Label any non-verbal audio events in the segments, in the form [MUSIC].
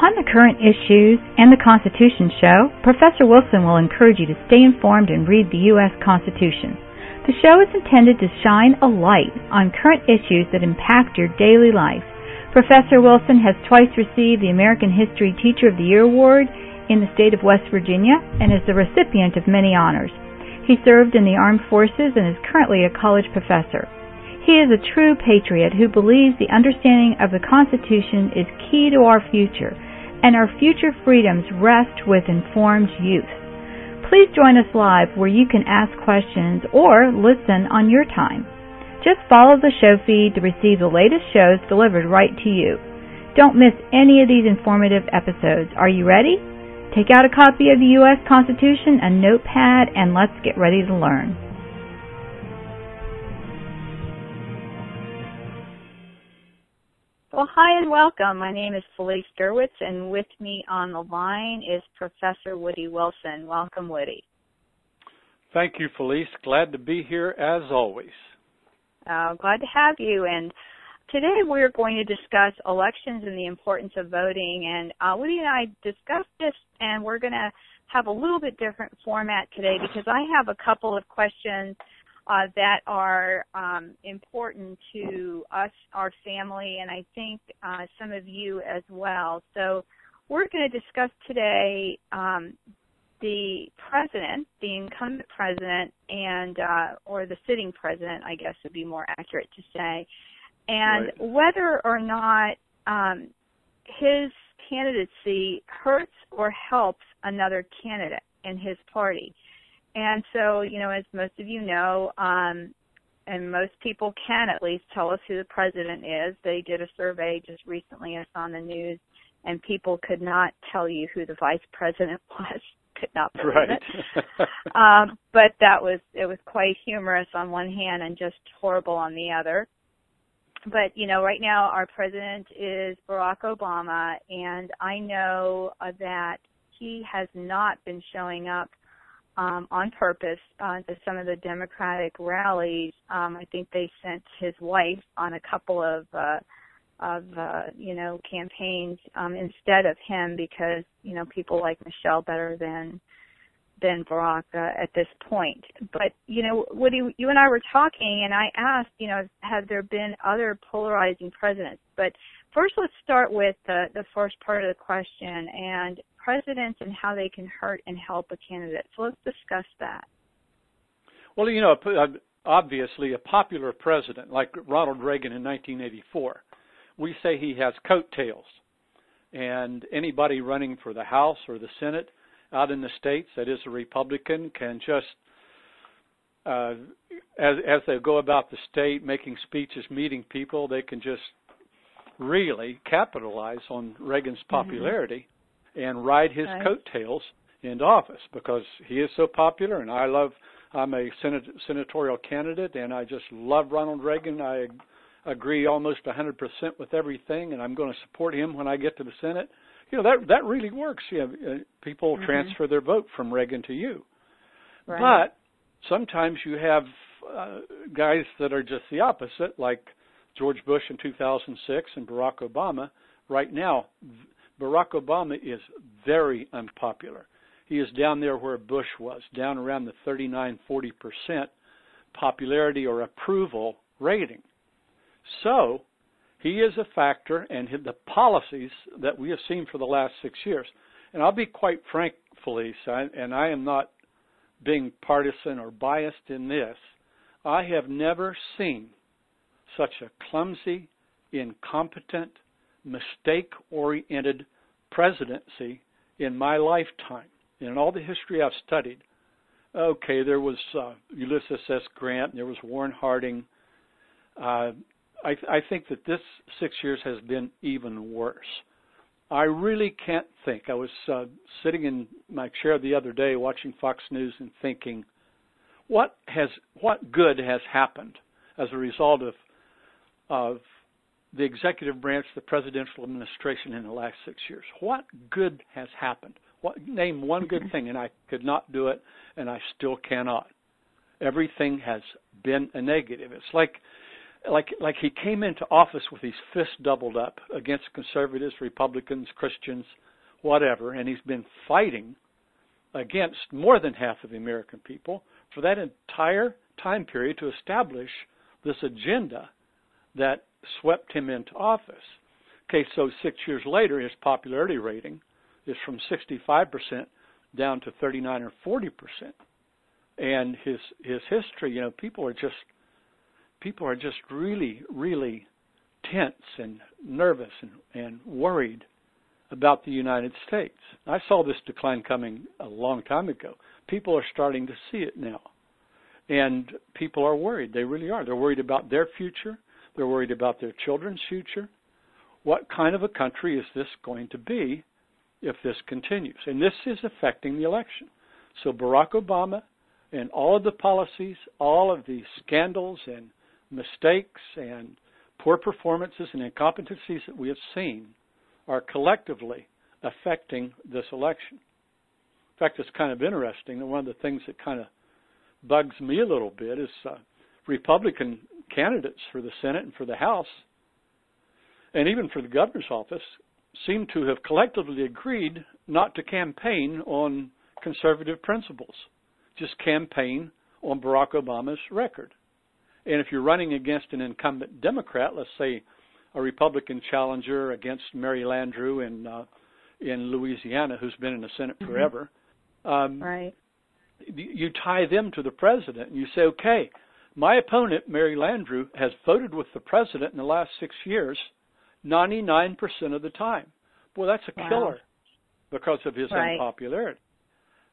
On the current issues and the Constitution show, Professor Wilson will encourage you to stay informed and read the U.S. Constitution. The show is intended to shine a light on current issues that impact your daily life. Professor Wilson has twice received the American History Teacher of the Year Award in the state of West Virginia and is the recipient of many honors. He served in the armed forces and is currently a college professor. He is a true patriot who believes the understanding of the Constitution is key to our future and our future freedoms rest with informed youth. Please join us live where you can ask questions or listen on your time. Just follow the show feed to receive the latest shows delivered right to you. Don't miss any of these informative episodes. Are you ready? Take out a copy of the U.S. Constitution, a notepad, and let's get ready to learn. Well, hi and welcome. My name is Felice Gerwitz, and with me on the line is Professor Woody Wilson. Welcome, Woody. Thank you, Felice. Glad to be here as always. Uh, glad to have you. And today we're going to discuss elections and the importance of voting. And uh, Woody and I discussed this, and we're going to have a little bit different format today because I have a couple of questions uh, that are um, important to us, our family, and I think uh, some of you as well. So we're going to discuss today um, the president, the incumbent president, and uh, or the sitting president, I guess would be more accurate to say, and right. whether or not um, his candidacy hurts or helps another candidate in his party. And so, you know, as most of you know, um, and most people can at least tell us who the president is. They did a survey just recently, I saw on the news, and people could not tell you who the vice president [LAUGHS] was. could not believe right. it. um, but that was it was quite humorous on one hand and just horrible on the other. But you know, right now our president is Barack Obama, and I know uh, that he has not been showing up um, on purpose uh, to some of the Democratic rallies. Um, I think they sent his wife on a couple of uh, of uh, you know campaigns um, instead of him because you know people like Michelle better than than Barack uh, at this point. But you know, Woody, you and I were talking, and I asked, you know, have there been other polarizing presidents? But first, let's start with the the first part of the question, and presidents and how they can hurt and help a candidate. So let's discuss that. Well, you know, obviously a popular president like Ronald Reagan in 1984, we say he has coattails. And anybody running for the House or the Senate out in the states that is a Republican can just uh, as as they go about the state making speeches, meeting people, they can just really capitalize on Reagan's mm-hmm. popularity and ride his right. coattails into office because he is so popular and I love I'm a senat- senatorial candidate and I just love Ronald Reagan. I agree almost 100% with everything and I'm going to support him when I get to the Senate. You know that that really works. You know, uh, people mm-hmm. transfer their vote from Reagan to you. Right. But sometimes you have uh, guys that are just the opposite like George Bush in 2006 and Barack Obama right now Barack Obama is very unpopular. He is down there where Bush was, down around the 39, 40 percent popularity or approval rating. So he is a factor, and the policies that we have seen for the last six years. And I'll be quite frank, Felice, and I am not being partisan or biased in this. I have never seen such a clumsy, incompetent, mistake oriented presidency in my lifetime. In all the history I've studied, okay, there was uh, Ulysses S. Grant, there was Warren Harding. Uh, I, I think that this six years has been even worse. I really can't think. I was uh, sitting in my chair the other day watching Fox News and thinking, what has what good has happened as a result of of the executive branch, the presidential administration in the last six years. What good has happened? What, name one good thing, and I could not do it, and I still cannot. Everything has been a negative. It's like like like he came into office with his fists doubled up against conservatives, Republicans, Christians, whatever, and he's been fighting against more than half of the American people for that entire time period to establish this agenda that swept him into office. Okay, so six years later, his popularity rating is from 65% down to 39 or 40 percent. And his his history, you know, people are just people are just really really tense and nervous and, and worried about the United States. I saw this decline coming a long time ago. People are starting to see it now. And people are worried. They really are. They're worried about their future. They're worried about their children's future. What kind of a country is this going to be if this continues. And this is affecting the election. So Barack Obama and all of the policies, all of the scandals and mistakes and poor performances and incompetencies that we have seen are collectively affecting this election. In fact, it's kind of interesting that one of the things that kind of bugs me a little bit is uh, Republican candidates for the Senate and for the House, and even for the governor's office, seem to have collectively agreed not to campaign on conservative principles, just campaign on Barack Obama's record. And if you're running against an incumbent Democrat, let's say a Republican challenger against Mary Landrieu in uh, in Louisiana, who's been in the Senate mm-hmm. forever, um, right? You tie them to the president, and you say, okay, my opponent Mary Landrieu has voted with the president in the last six years 99% of the time. Boy, that's a wow. killer because of his right. unpopularity.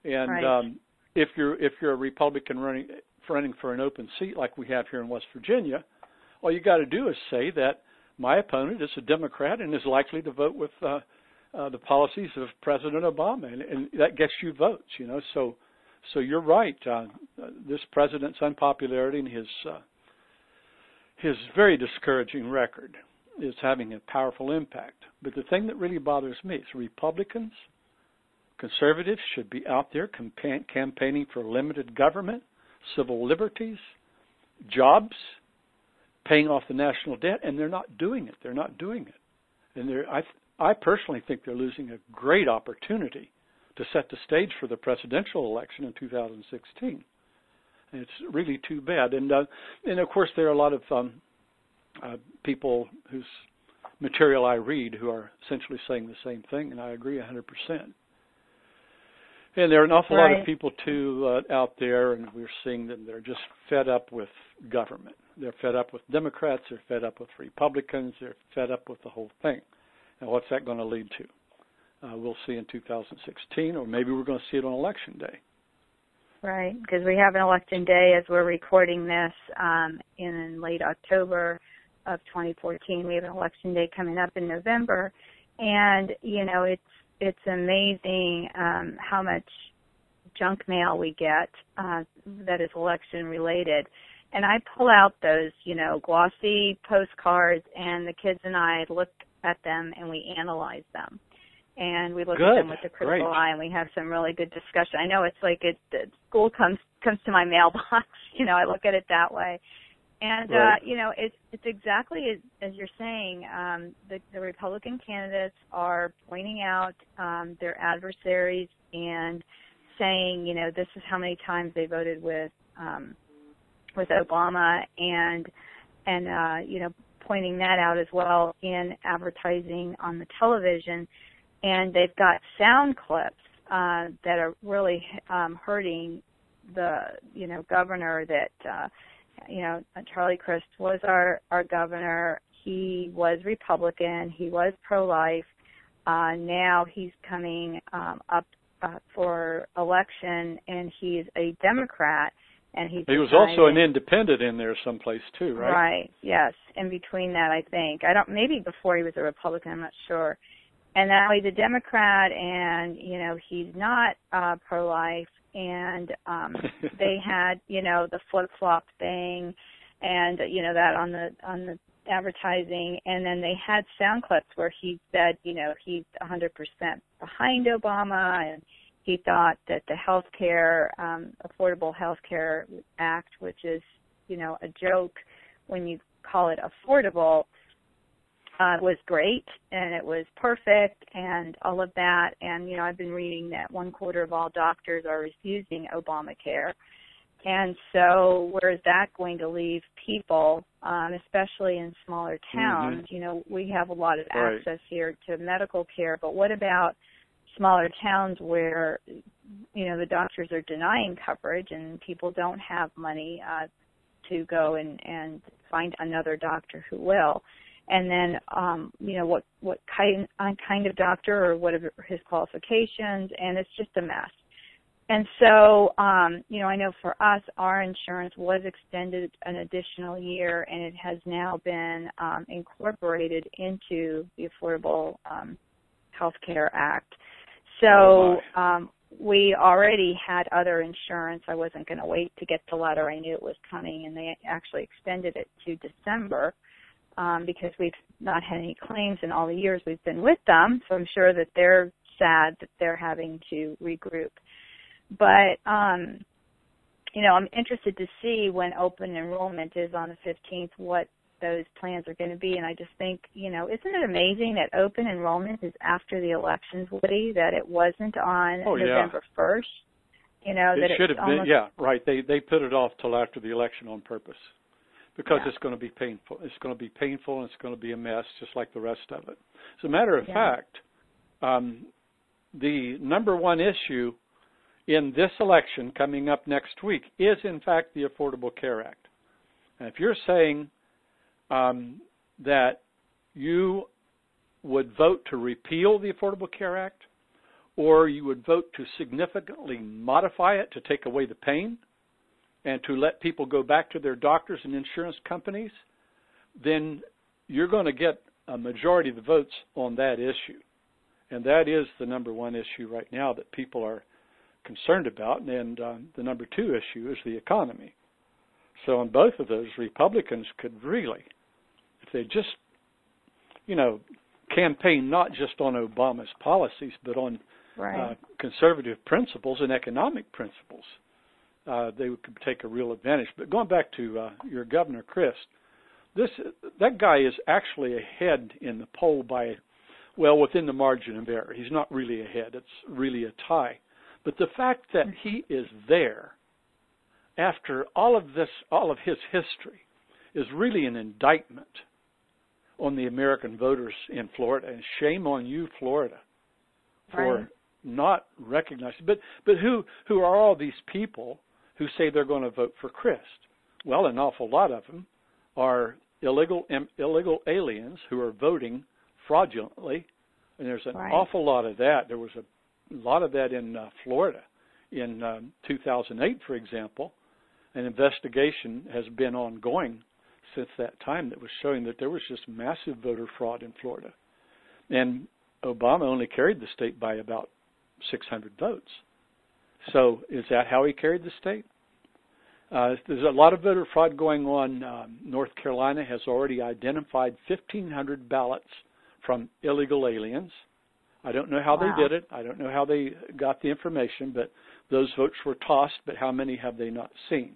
And right. um, if you're if you're a Republican running running for an open seat like we have here in West Virginia, all you got to do is say that my opponent is a Democrat and is likely to vote with uh, uh, the policies of President Obama, and, and that gets you votes. You know, so so you're right. Uh, this president's unpopularity and his uh, his very discouraging record is having a powerful impact. But the thing that really bothers me is Republicans, conservatives should be out there campaigning for limited government, civil liberties, jobs, paying off the national debt, and they're not doing it. They're not doing it. And I, I personally think they're losing a great opportunity to set the stage for the presidential election in 2016. And it's really too bad. And uh, and of course there are a lot of um, uh, people whose material I read who are essentially saying the same thing, and I agree 100%. And there are an awful right. lot of people too uh, out there, and we're seeing them. They're just fed up with government. They're fed up with Democrats. They're fed up with Republicans. They're fed up with the whole thing. And what's that going to lead to? Uh, we'll see in 2016, or maybe we're going to see it on election day. Right, because we have an election day as we're recording this um, in late October of 2014. We have an election day coming up in November, and you know it's it's amazing um, how much junk mail we get uh, that is election related. And I pull out those, you know, glossy postcards, and the kids and I look at them and we analyze them. And we look good. at them with a critical Great. eye, and we have some really good discussion. I know it's like it, the school comes comes to my [LAUGHS] mailbox. You know, I look at it that way. And right. uh, you know, it's it's exactly as, as you're saying. Um, the, the Republican candidates are pointing out um, their adversaries and saying, you know, this is how many times they voted with um, with Obama, and and uh, you know, pointing that out as well in advertising on the television. And they've got sound clips uh, that are really um, hurting the you know governor that. Uh, you know, Charlie Crist was our our governor. He was Republican. He was pro-life. Uh, now he's coming um, up uh, for election, and he's a Democrat. And he's he was also an independent in there someplace too, right? Right. Yes. In between that, I think I don't. Maybe before he was a Republican, I'm not sure. And now he's a Democrat, and you know he's not uh, pro-life and um [LAUGHS] they had you know the flip flop thing and you know that on the on the advertising. And then they had sound clips where he said you know he's 100% behind Obama and he thought that the health care um affordable health care act which is you know a joke when you call it affordable uh, was great and it was perfect and all of that. And, you know, I've been reading that one quarter of all doctors are refusing Obamacare. And so where is that going to leave people, um, especially in smaller Mm-hmm. towns? You know, we have a lot of Right. access here to medical care, but what about smaller towns where, you know, the doctors are denying coverage and people don't have money, uh, to go and, and find another doctor who will? And then um you know what what kind uh, kind of doctor or what are his qualifications and it's just a mess. And so um you know i know for us our insurance was extended an additional year and it has now been um incorporated into the affordable um health care act. So Oh, um we already had other insurance. I wasn't going to wait to get the letter. I knew it was coming and they actually extended it to december um, because we've not had any claims in all the years we've been with them. So I'm sure that they're sad that they're having to regroup. But um, you know, I'm interested to see when open enrollment is on the 15th what those plans are going to be. And I just think, you know, isn't it amazing that open enrollment is after the elections, Woody? That it wasn't on Oh, yeah. November 1st. You know, it that should it's have been yeah right they they put it off till after the election on purpose because Yeah. it's going to be painful it's going to be painful and it's going to be a mess just like the rest of it as a matter of Yeah. fact um, the number one issue in this election coming up next week is in fact the affordable care act and if you're saying um, that you would vote to repeal the affordable care act or you would vote to significantly modify it to take away the pain and to let people go back to their doctors and insurance companies, then you're going to get a majority of the votes on that issue. And that is the number one issue right now that people are concerned about. And um, the number two issue is the economy. So on both of those, Republicans could really, if they just, you know, campaign not just on Obama's policies, but on right. uh, conservative principles and economic principles, uh, they could take a real advantage. But going back to uh, your governor, Crist, this that guy is actually ahead in the poll by, well, within the margin of error. He's not really ahead; it's really a tie. But the fact that he is there after all of this, all of his history, is really an indictment on the American voters in Florida. And shame on you, Florida, for Right. not recognizing. But but who who are all these people who say they're going to vote for Crist? Well, an awful lot of them are illegal illegal aliens who are voting fraudulently, and there's an Right. awful lot of that. There was a lot of that in uh, Florida in um, 2008, for example. An investigation has been ongoing since that time that was showing that there was just massive voter fraud in Florida, and Obama only carried the state by about 600 votes. So is that how he carried the state? Uh, there's a lot of voter fraud going on. Um, North Carolina has already identified 1,500 ballots from illegal aliens. I don't know how Wow. they did it. I don't know how they got the information, but those votes were tossed. But how many have they not seen?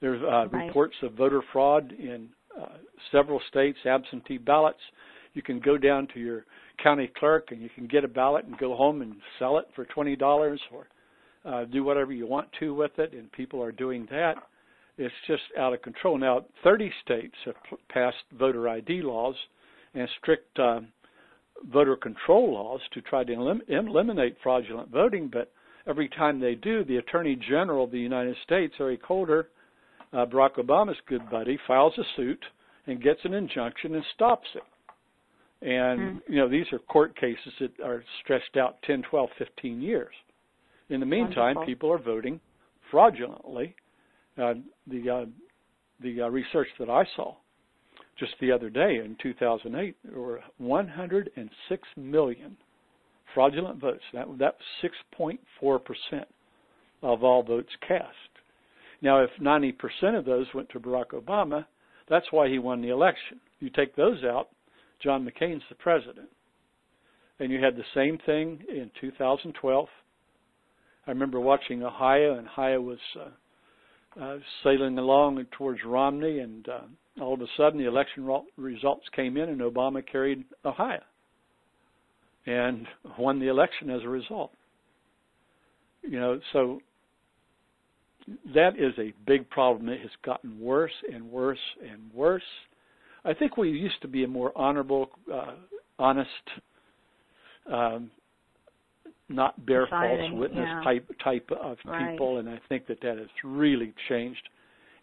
There's uh, Right. reports of voter fraud in uh, several states, absentee ballots. You can go down to your county clerk and you can get a ballot and go home and sell it for twenty dollars or uh, do whatever you want to with it, and people are doing that. It's just out of control. Now, 30 states have passed voter ID laws and strict um, voter control laws to try to elim- eliminate fraudulent voting, but every time they do, the Attorney General of the United States, Eric Holder, uh, Barack Obama's good buddy, files a suit and gets an injunction and stops it. And, Hmm. you know, these are court cases that are stretched out 10, 12, 15 years. In the meantime, Wonderful. people are voting fraudulently. Uh, the uh, the uh, research that I saw just the other day in 2008, there were 106 million fraudulent votes. That that was 6.4 percent of all votes cast. Now, if 90 percent of those went to Barack Obama, that's why he won the election. You take those out, John McCain's the president. And you had the same thing in 2012. I remember watching Ohio, and Ohio was uh, uh, sailing along towards Romney, and uh, all of a sudden the election results came in, and Obama carried Ohio and won the election as a result. You know, so that is a big problem. It has gotten worse and worse and worse. I think we used to be a more honorable, uh, honest, um, not bear false witness yeah. type type of right. people, and I think that that has really changed,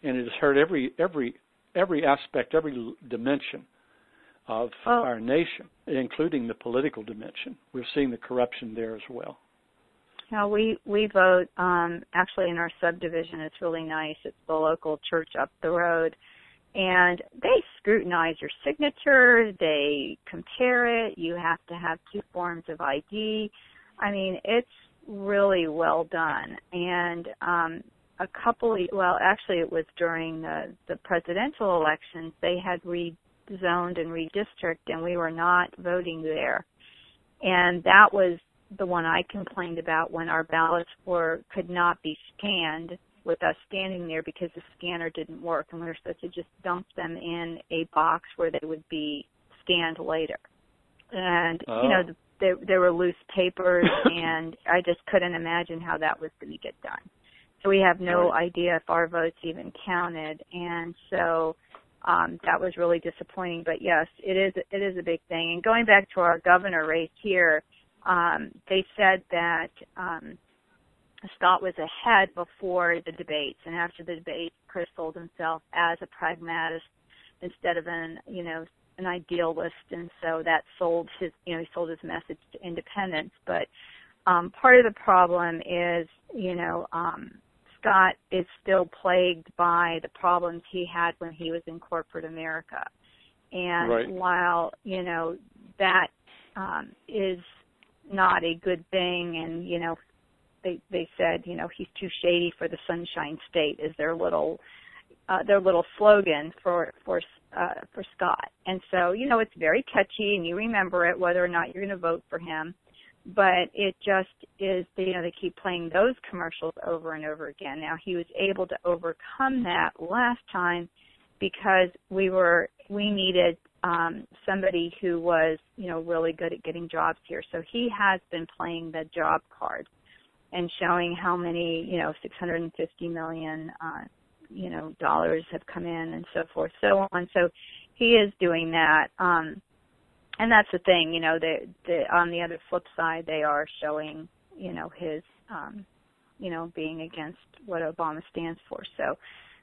and it has hurt every every every aspect, every dimension of well, our nation, including the political dimension. We're seeing the corruption there as well. Now we we vote um, actually in our subdivision. It's really nice. It's the local church up the road, and they scrutinize your signature. They compare it. You have to have two forms of ID. I mean, it's really well done. And um, a couple, of, well, actually, it was during the the presidential elections. They had rezoned and redistricted, and we were not voting there. And that was the one I complained about when our ballots were could not be scanned with us standing there because the scanner didn't work and we were supposed to just dump them in a box where they would be scanned later. And oh. you know, the, there there were loose papers [LAUGHS] and I just couldn't imagine how that was going to get done. So we have no idea if our votes even counted. And so um that was really disappointing. But yes it is it is a big thing. And going back to our governor race here um, they said that um, Scott was ahead before the debates, and after the debate, Crist sold himself as a pragmatist instead of an you know an idealist, and so that sold his you know he sold his message to independents. But um, part of the problem is you know um, Scott is still plagued by the problems he had when he was in corporate America, and right. while you know that um, is not a good thing and you know they they said you know he's too shady for the sunshine state is their little uh their little slogan for for uh for Scott. And so you know it's very catchy and you remember it whether or not you're going to vote for him. But it just is you know they keep playing those commercials over and over again. Now he was able to overcome that last time because we were we needed um, somebody who was, you know, really good at getting jobs here. So he has been playing the job card and showing how many, you know, 650 million, uh, you know, dollars have come in and so forth, so on. So he is doing that. Um, and that's the thing, you know, the, the, on the other flip side, they are showing, you know, his, um, you know, being against what Obama stands for. So,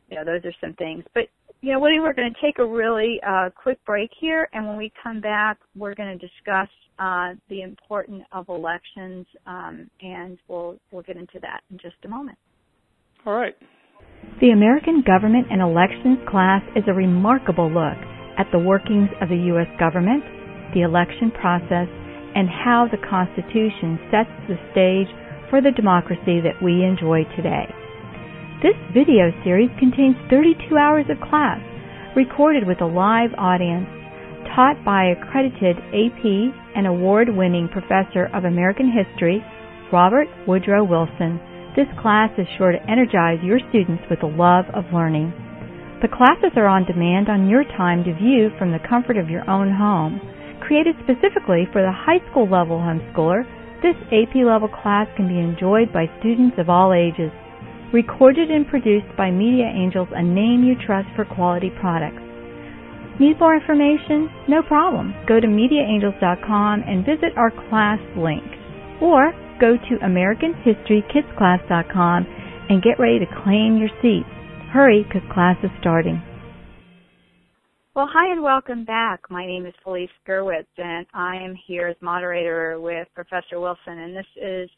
you know, those are some things. But you know, Woody, we're going to take a really uh, quick break here, and when we come back, we're going to discuss uh, the importance of elections, um, and we'll we'll get into that in just a moment. All right. The American Government and Elections class is a remarkable look at the workings of the U.S. government, the election process, and how the Constitution sets the stage for the democracy that we enjoy today. This video series contains 32 hours of class, recorded with a live audience, taught by accredited AP and award-winning professor of American history, Robert Woodrow Wilson. This class is sure to energize your students with a love of learning. The classes are on demand on your time to view from the comfort of your own home. Created specifically for the high school level homeschooler, this AP level class can be enjoyed by students of all ages. Recorded and produced by Media Angels, a name you trust for quality products. Need more information? No problem. Go to MediaAngels.com and visit our class link. Or go to AmericanHistoryKidsClass.com and get ready to claim your seat. Hurry, because class is starting. Well, hi and welcome back. My name is Felice Gerwitz, and I am here as moderator with Professor Wilson, and this is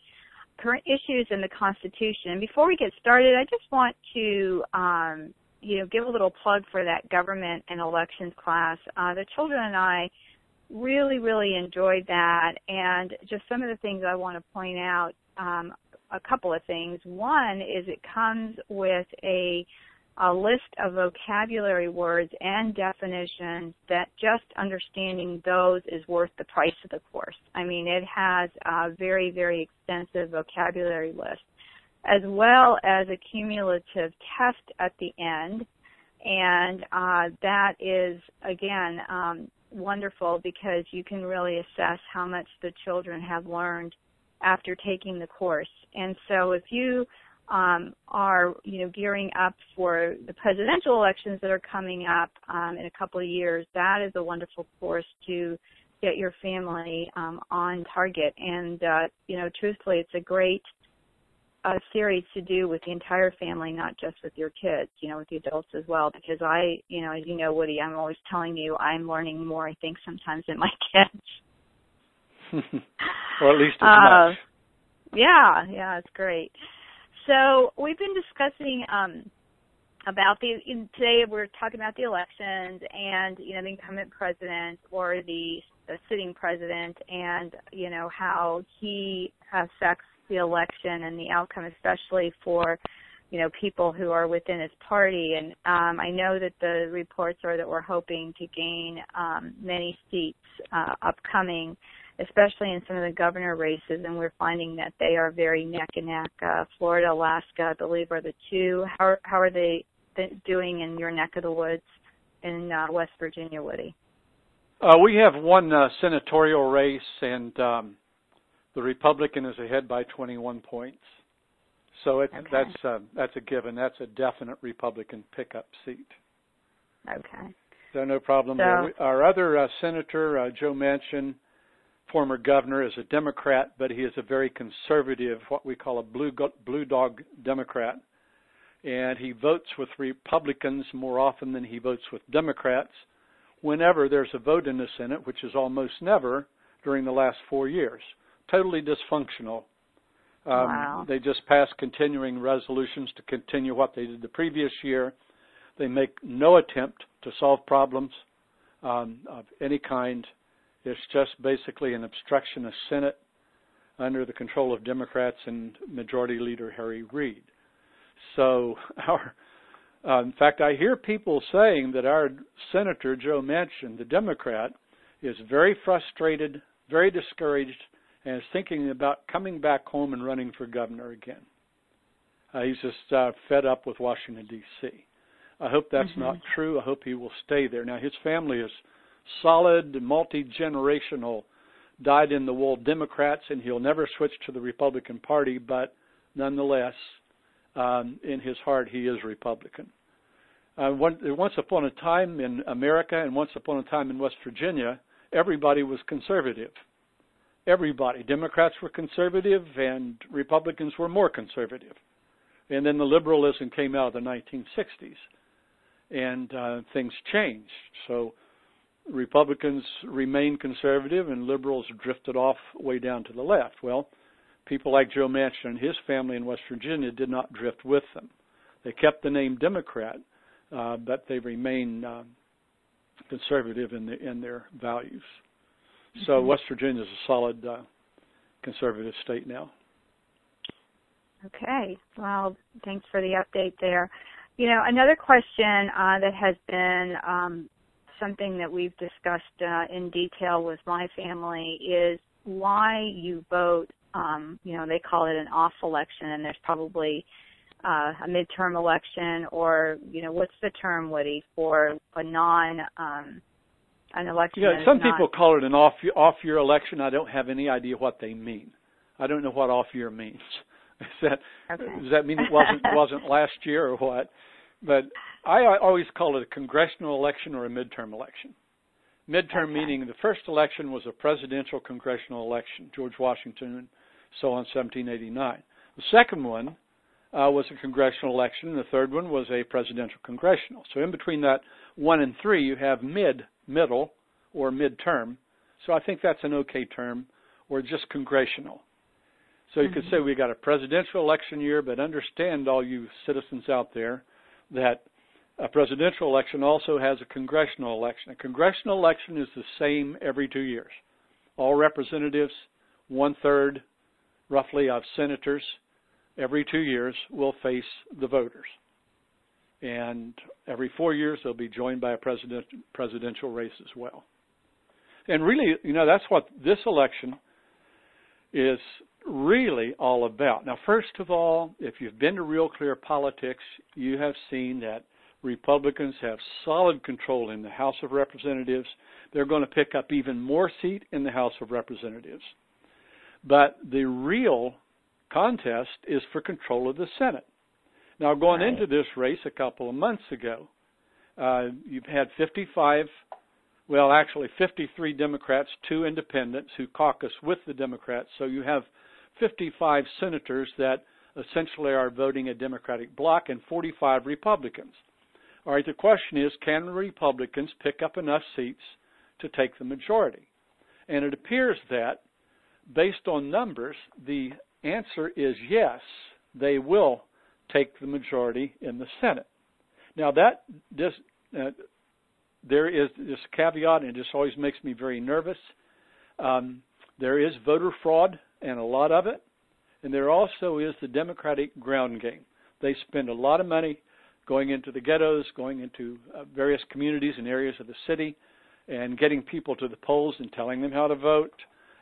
current issues in the Constitution. Before we get started, I just want to, um, you know, give a little plug for that government and elections class. Uh, the children and I really, really enjoyed that, and just some of the things I want to point out. Um, a couple of things. One is it comes with a a list of vocabulary words and definitions that just understanding those is worth the price of the course. I mean, it has a very, very extensive vocabulary list. as well as a cumulative test at the end. And uh, that is, again, um, wonderful because you can really assess how much the children have learned after taking the course. And so if you um, are, you know, gearing up for the presidential elections that are coming up um, in a couple of years, that is a wonderful course to get your family um, on target. And, uh, you know, truthfully, it's a great uh, series to do with the entire family, not just with your kids, you know, with the adults as well. Because I, you know, as you know, Woody, I'm always telling you I'm learning more, I think, sometimes than my [LAUGHS] kids. [LAUGHS] or at least as uh, much. Yeah, yeah, it's great. So we've been discussing um, about the in, today we're talking about the elections and you know the incumbent president or the, the sitting president and you know how he affects the election and the outcome, especially for you know people who are within his party. And um, I know that the reports are that we're hoping to gain um, many seats uh, upcoming especially in some of the governor races, and we're finding that they are very neck and neck. Uh, Florida, Alaska, I believe, are the two. How, how are they doing in your neck of the woods in uh, West Virginia, Woody? Uh, we have one uh, senatorial race, and um, the Republican is ahead by 21 points. So it's, okay. that's uh, that's a given. That's a definite Republican pickup seat. Okay. So no problem so, there. Our other uh, senator, uh, Joe Manchin, former governor, is a Democrat, but he is a very conservative, what we call a blue blue dog Democrat, and he votes with Republicans more often than he votes with Democrats. Whenever there's a vote in the Senate, which is almost never during the last four years, totally dysfunctional. Um, wow. They just pass continuing resolutions to continue what they did the previous year. They make no attempt to solve problems um, of any kind it's just basically an obstructionist Senate under the control of Democrats and Majority Leader Harry Reid. So [LAUGHS] our uh, in fact, I hear people saying that our Senator Joe Manchin, the Democrat, is very frustrated, very discouraged, and is thinking about coming back home and running for governor again. Uh, he's just uh, fed up with Washington D.C. I hope that's mm-hmm. not true. I hope he will stay there. Now his family is solid, multi generational, dyed in the wool Democrats, and he'll never switch to the Republican Party, but nonetheless, um, in his heart, he is Republican. Uh, one, once upon a time in America and once upon a time in West Virginia, everybody was conservative. Everybody. Democrats were conservative and Republicans were more conservative. And then the liberalism came out of the 1960s and uh, things changed. So Republicans remain conservative and liberals drifted off way down to the left. Well, people like Joe Manchin and his family in West Virginia did not drift with them. They kept the name Democrat, uh, but they remain uh, conservative in, the, in their values. So. West Virginia is a solid uh, conservative state now. Okay. Well, thanks for the update there. You know, another question uh, that has been um, something that we've discussed uh, in detail with my family is why you vote. Um, you know, they call it an off election, and there's probably uh, a midterm election, or you know, what's the term, Woody, for a non um, an election? Yeah, some people call it an off off year election. I don't have any idea what they mean. I don't know what off year means. [LAUGHS] Is that okay. does that mean it wasn't [LAUGHS] wasn't last year or what? But I always call it a congressional election or a midterm election. Midterm okay. meaning the first election was a presidential congressional election, George Washington and so on, 1789. The second one uh, was a congressional election, and the third one was a presidential congressional. So in between that one and three, you have mid, middle, or midterm. So I think that's an okay term, or just congressional. So you mm-hmm. could say we got a presidential election year, but understand all you citizens out there that a presidential election also has a congressional election. A congressional election is the same every two years. All representatives, one third roughly of senators, every two years will face the voters. And every four years they'll be joined by a president, presidential race as well. And really, you know, that's what this election is really all about? Now, first of all, if you've been to Real Clear Politics, you have seen that Republicans have solid control in the House of Representatives. They're going to pick up even more seat in the House of Representatives. But the real contest is for control of the Senate. Now, going right. into this race a couple of months ago, uh, you've had 55, well, actually 53 Democrats, two independents who caucus with the Democrats. So you have 55 senators that essentially are voting a Democratic bloc and 45 Republicans. All right, the question is can the Republicans pick up enough seats to take the majority? And it appears that, based on numbers, the answer is yes, they will take the majority in the Senate. Now that this uh, there is this caveat, and it just always makes me very nervous. Um, there is voter fraud, and a lot of it, and there also is the Democratic ground game. They spend a lot of money going into the ghettos, going into uh, various communities and areas of the city, and getting people to the polls and telling them how to vote.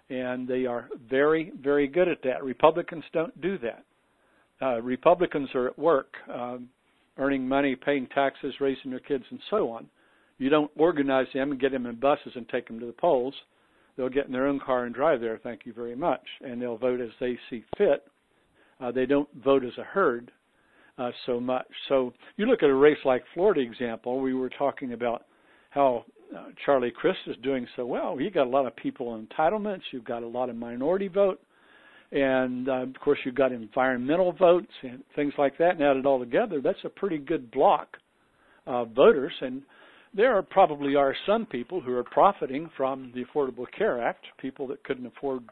And they are very, very good at that. Republicans don't do that. Uh, Republicans are at work, um, earning money, paying taxes, raising their kids, and so on. You don't organize them and get them in buses and take them to the polls. They'll get in their own car and drive there, thank you very much, and they'll vote as they see fit. Uh, they don't vote as a herd uh, so much. So you look at a race like Florida example, we were talking about how uh, Charlie Crist is doing so well. You got a lot of people entitlements, you've got a lot of minority vote, and uh, of course you've got environmental votes and things like that. And add it all together, that's a pretty good block of voters. And there are probably are some people who are profiting from the Affordable Care Act, people that couldn't afford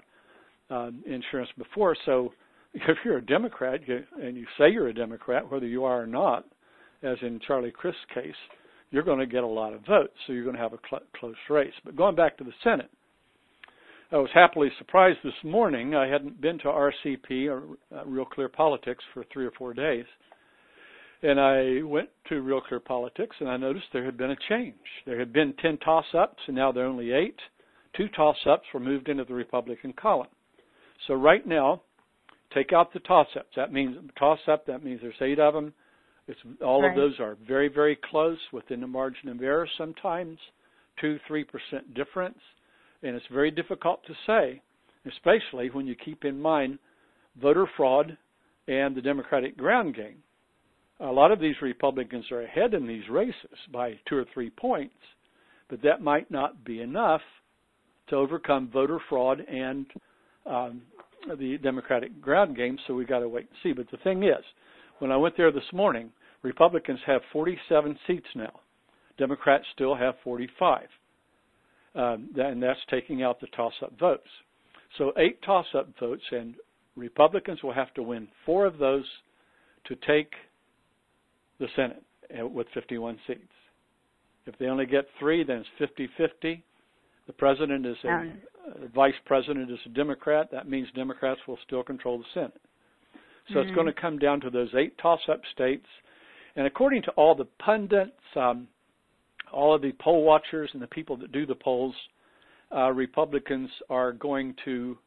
uh, insurance before. So [LAUGHS] if you're a Democrat and you say you're a Democrat, whether you are or not, as in Charlie Crist's case, you're going to get a lot of votes. So you're going to have a cl- close race. But going back to the Senate, I was happily surprised this morning. I hadn't been to RCP or uh, Real Clear Politics for three or four days. And I went to Real Clear Politics and I noticed there had been a change. There had been 10 toss ups and now there are only eight. Two toss ups were moved into the Republican column. So right now, take out the toss ups. That means toss up, that means there's eight of them. It's, all right. of those are very, very close within the margin of error sometimes, two, three percent difference and it's very difficult to say, especially when you keep in mind voter fraud and the Democratic ground game. A lot of these Republicans are ahead in these races by two or three points, but that might not be enough to overcome voter fraud and um, the Democratic ground game, so we've got to wait and see. But the thing is, when I went there this morning, Republicans have 47 seats now. Democrats still have 45 um, and that's taking out the toss-up votes. So eight toss-up votes, and Republicans will have to win four of those to take the Senate with 51 seats. If they only get three, then it's 50-50. The president is a, uh, vice president is a Democrat. That means Democrats will still control the Senate. So mm-hmm. it's going to come down to those eight toss-up states. And according to all the pundits, um, all of the poll watchers and the people that do the polls, uh, Republicans are going to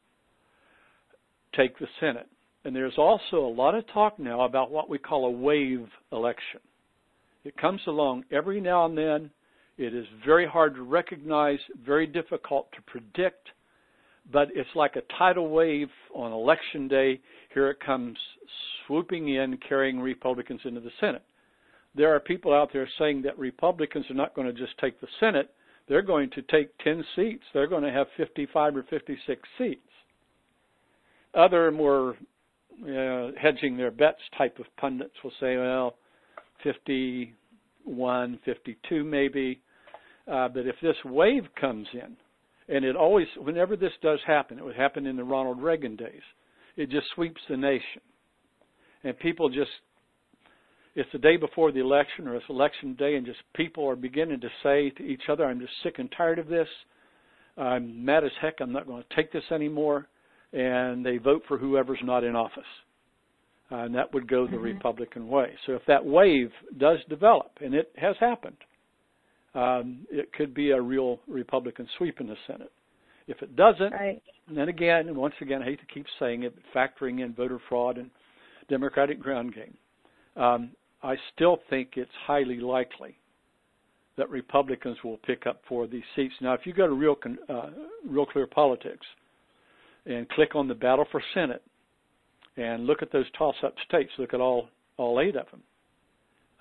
take the Senate. And there's also a lot of talk now about what we call a wave election. It comes along every now and then. It is very hard to recognize, very difficult to predict, but it's like a tidal wave on election day. Here it comes swooping in, carrying Republicans into the Senate there are people out there saying that Republicans are not going to just take the Senate, they're going to take 10 seats. They're going to have 55 or 56 seats. Other more uh, hedging their bets type of pundits will say, well, 51, 52 maybe. Uh, but if this wave comes in, and it always, whenever this does happen, it would happen in the Ronald Reagan days, it just sweeps the nation. And people just it's the day before the election or it's election day and just people are beginning to say to each other, I'm just sick and tired of this. I'm mad as heck. I'm not going to take this anymore. And they vote for whoever's not in office. Uh, and that would go the mm-hmm. Republican way. So if that wave does develop, and it has happened, um, it could be a real Republican sweep in the Senate. If it doesn't, right. Then again, and once again, I hate to keep saying it, but factoring in voter fraud and Democratic ground game, um, I still think it's highly likely that Republicans will pick up four of these seats. Now, if you go to Real, uh, Real Clear Politics and click on the battle for Senate and look at those toss-up states, look at all all eight of them,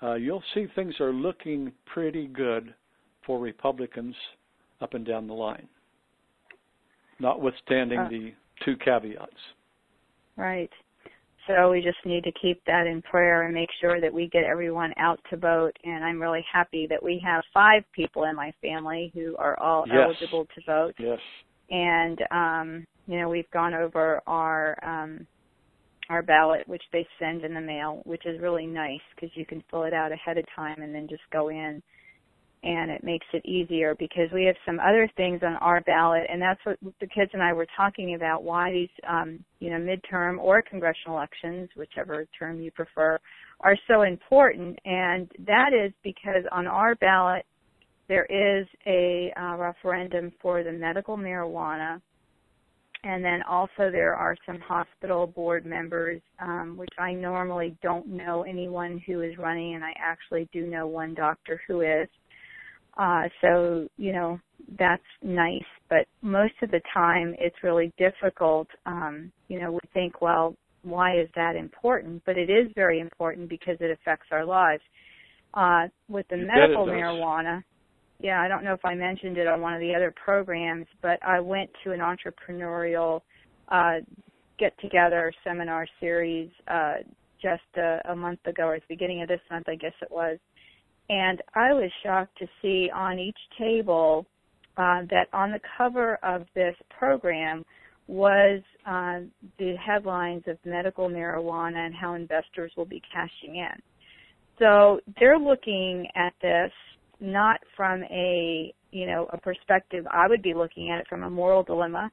uh, you'll see things are looking pretty good for Republicans up and down the line, notwithstanding uh, the two caveats. Right. So we just need to keep that in prayer and make sure that we get everyone out to vote. And I'm really happy that we have five people in my family who are all yes. eligible to vote. Yes. And um, you know, we've gone over our um, our ballot, which they send in the mail, which is really nice because you can fill it out ahead of time and then just go in and it makes it easier because we have some other things on our ballot and that's what the kids and I were talking about why these um you know midterm or congressional elections whichever term you prefer are so important. And that is because on our ballot there is a uh, referendum for the medical marijuana and then also there are some hospital board members um, which I normally don't know anyone who is running and I actually do know one doctor who is uh, so, you know, that's nice, but most of the time it's really difficult. Um, you know, we think, well, why is that important? But it is very important because it affects our lives. Uh, with the you medical marijuana, yeah, I don't know if I mentioned it on one of the other programs, but I went to an entrepreneurial uh, get together seminar series uh, just a, a month ago, or at the beginning of this month, I guess it was and I was shocked to see on each table uh, that on the cover of this program was uh, the headlines of medical marijuana and how investors will be cashing in. So they're looking at this not from a you know a perspective I would be looking at it from a moral dilemma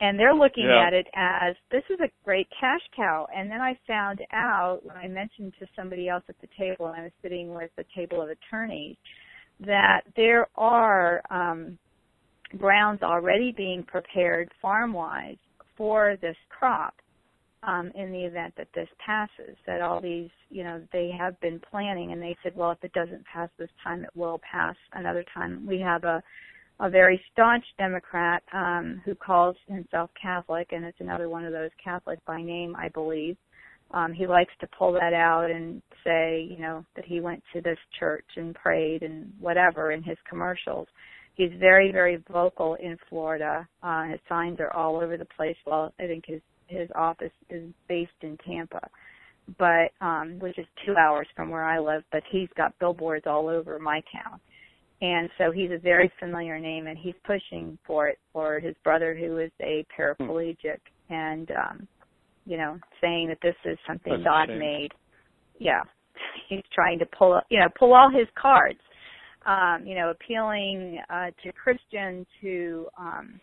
and they're looking yeah. at it as this is a great cash cow. And then I found out when I mentioned to somebody else at the table, and I was sitting with a table of attorneys, that there are um, grounds already being prepared farm-wise for this crop um, in the event that this passes. That all these, you know, they have been planning, and they said, well, if it doesn't pass this time, it will pass another time. We have a a very staunch Democrat um, who calls himself Catholic, and it's another one of those Catholic by name, I believe. Um, he likes to pull that out and say, you know, that he went to this church and prayed and whatever in his commercials. He's very, very vocal in Florida. Uh, his signs are all over the place. Well, I think his his office is based in Tampa, but um, which is two hours from where I live. But he's got billboards all over my town and so he's a very familiar name and he's pushing for it for his brother who is a paraplegic and um you know saying that this is something That's god made. Yeah. He's trying to pull you know pull all his cards um you know appealing uh to christians who um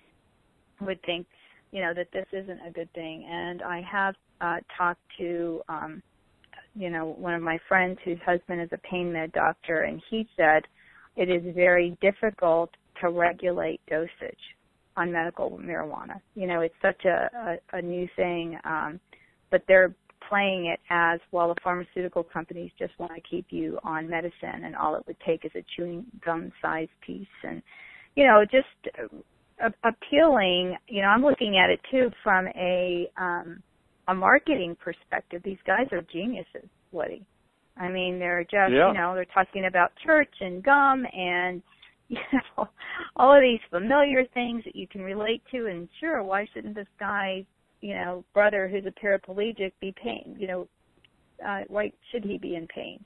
would think you know that this isn't a good thing. And i have uh talked to um you know one of my friends whose husband is a pain med doctor and he said it is very difficult to regulate dosage on medical marijuana. You know, it's such a, a, a new thing, um, but they're playing it as well. The pharmaceutical companies just want to keep you on medicine, and all it would take is a chewing gum sized piece, and you know, just uh, appealing. You know, I'm looking at it too from a um, a marketing perspective. These guys are geniuses, Woody. I mean, they're just, yeah. you know, they're talking about church and gum and, [LAUGHS] you know, all of these familiar things that you can relate to. And sure, why shouldn't this guy, you know, brother who's a paraplegic be pain? You know, uh, why should he be in pain?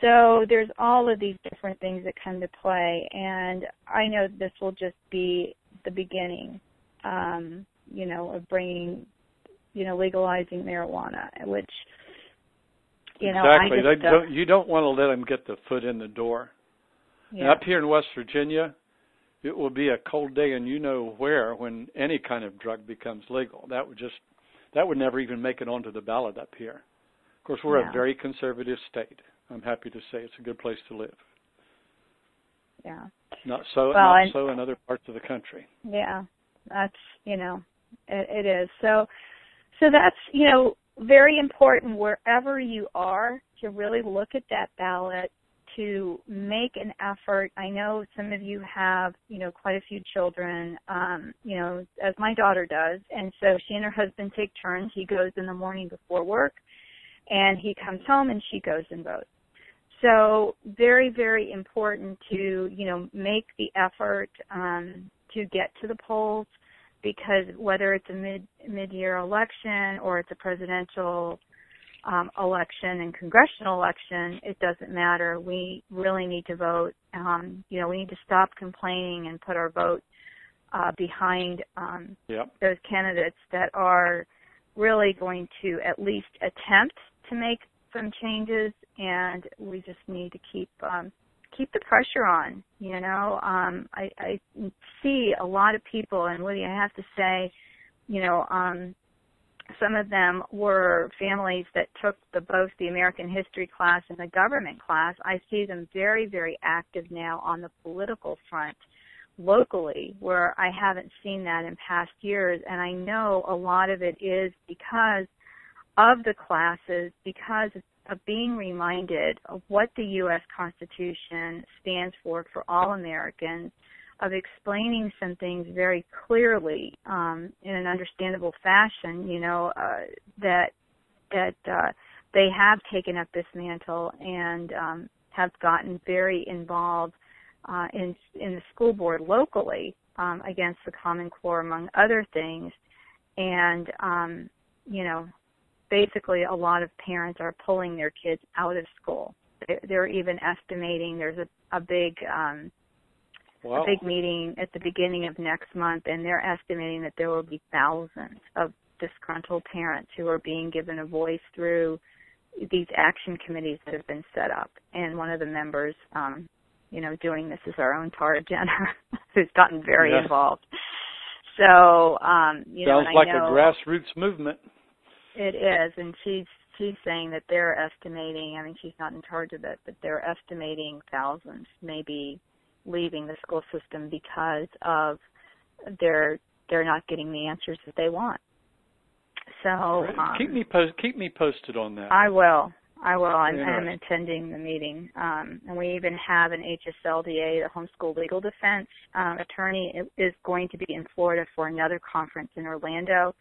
So there's all of these different things that come to play, and I know this will just be the beginning, um, you know, of bringing, you know, legalizing marijuana, which you know, exactly. Just, they don't, you don't want to let them get the foot in the door. Yeah. Up here in West Virginia, it will be a cold day, and you know where when any kind of drug becomes legal. That would just that would never even make it onto the ballot up here. Of course, we're yeah. a very conservative state. I'm happy to say it's a good place to live. Yeah. Not so well, not and, so in other parts of the country. Yeah. That's you know, it, it is. So, so that's you know very important wherever you are to really look at that ballot to make an effort. I know some of you have, you know, quite a few children, um, you know, as my daughter does. And so she and her husband take turns. He goes in the morning before work and he comes home and she goes and votes. So very, very important to, you know, make the effort um, to get to the polls because whether it's a mid mid-year election or it's a presidential um, election and congressional election, it doesn't matter. We really need to vote. Um, you know, we need to stop complaining and put our vote uh, behind um, yep. those candidates that are really going to at least attempt to make some changes, and we just need to keep um, keep the pressure on. You know, um, I, I see a lot of people, and Woody, I have to say, you know, um, some of them were families that took the both the American history class and the government class. I see them very, very active now on the political front locally where I haven't seen that in past years and I know a lot of it is because of the classes because of being reminded of what the US Constitution stands for for all Americans of explaining some things very clearly um, in an understandable fashion. You know uh, that that uh, they have taken up this mantle and um, have gotten very involved uh, in in the school board locally um, against the Common Core, among other things. And um, you know, basically, a lot of parents are pulling their kids out of school. They're even estimating there's a, a big um, wow. a big meeting at the beginning of next month, and they're estimating that there will be thousands of disgruntled parents who are being given a voice through these action committees that have been set up. And one of the members, um, you know, doing this is our own Tara Jenner, [LAUGHS] who's gotten very yes. involved. So, um, you know Sounds know, like know, a grassroots movement. It is, and she's she's saying that they're estimating. I mean, she's not in charge of it, but they're estimating thousands, maybe leaving the school system because of they're they're not getting the answers that they want. So um, keep me post keep me posted on that. I will. I will. I'm, I'm attending the meeting, um, and we even have an HSLDA, the Homeschool Legal Defense um, attorney, is going to be in Florida for another conference in Orlando,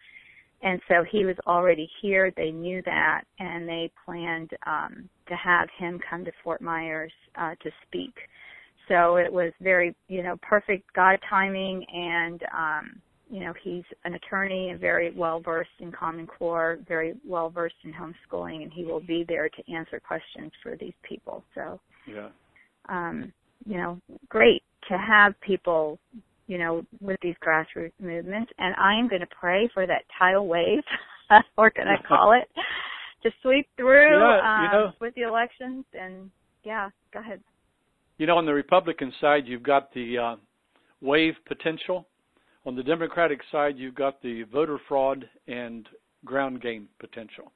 and so he was already here. They knew that, and they planned um, to have him come to Fort Myers uh, to speak. So it was very you know perfect god timing and um you know he's an attorney and very well versed in common core very well versed in homeschooling and he will be there to answer questions for these people. So yeah. um you know great to have people you know with these grassroots movements and i am going to pray for that tidal wave we're going to call it to sweep through yeah, you know, um, with the elections and yeah go ahead you know, on the Republican side, you've got the uh, wave potential. On the Democratic side, you've got the voter fraud and ground game potential.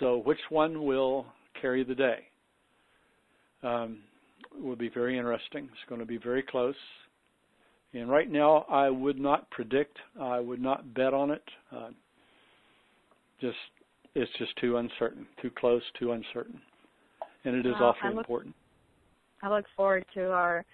So, which one will carry the day? Um, will be very interesting. It's going to be very close. And right now, I would not predict. I would not bet on it. Uh, just it's just too uncertain, too close, too uncertain, and it is well, awfully look, important. I look forward to our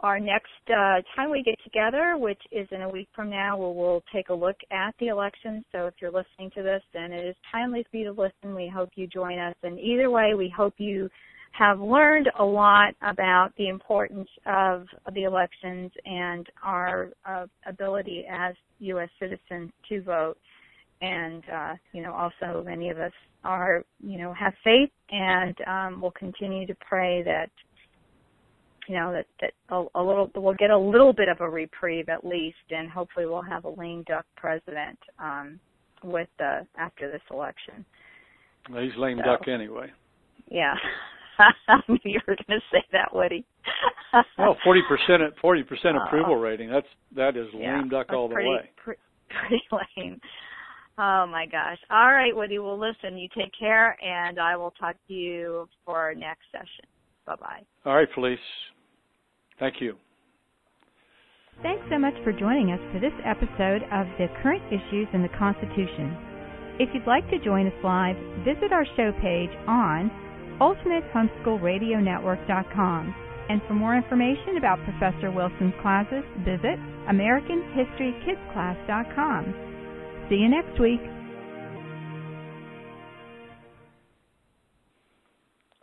our next uh, time we get together, which is in a week from now, where we'll take a look at the election. So if you're listening to this, then it is timely for you to listen. We hope you join us. And either way, we hope you have learned a lot about the importance of, the elections and our uh, ability as U.S. citizens to vote. And uh, you know, also many of us are, you know, have faith and um, we'll continue to pray that, you know, that, that a, a little, we'll get a little bit of a reprieve at least and hopefully we'll have a lame duck president um, with the, after this election. Well, he's lame so, duck anyway. Yeah. [LAUGHS] you were going to say that, Woody. well, forty percent, forty percent uh, approval rating. That's that is yeah, lame duck all pretty, the way. Pretty, [LAUGHS] pretty lame. Oh my gosh. All right, Woody. Well, listen, you take care, and I will talk to you for our next session. Bye bye. All right, Felice. Thank you. Thanks so much for joining us for this episode of the Current Issues in the Constitution. If you'd like to join us live, visit our show page on ultimatehomeschoolradionetwork.com. And for more information about Professor Wilson's classes, visit AmericanHistoryKidsClass.com. See you next week.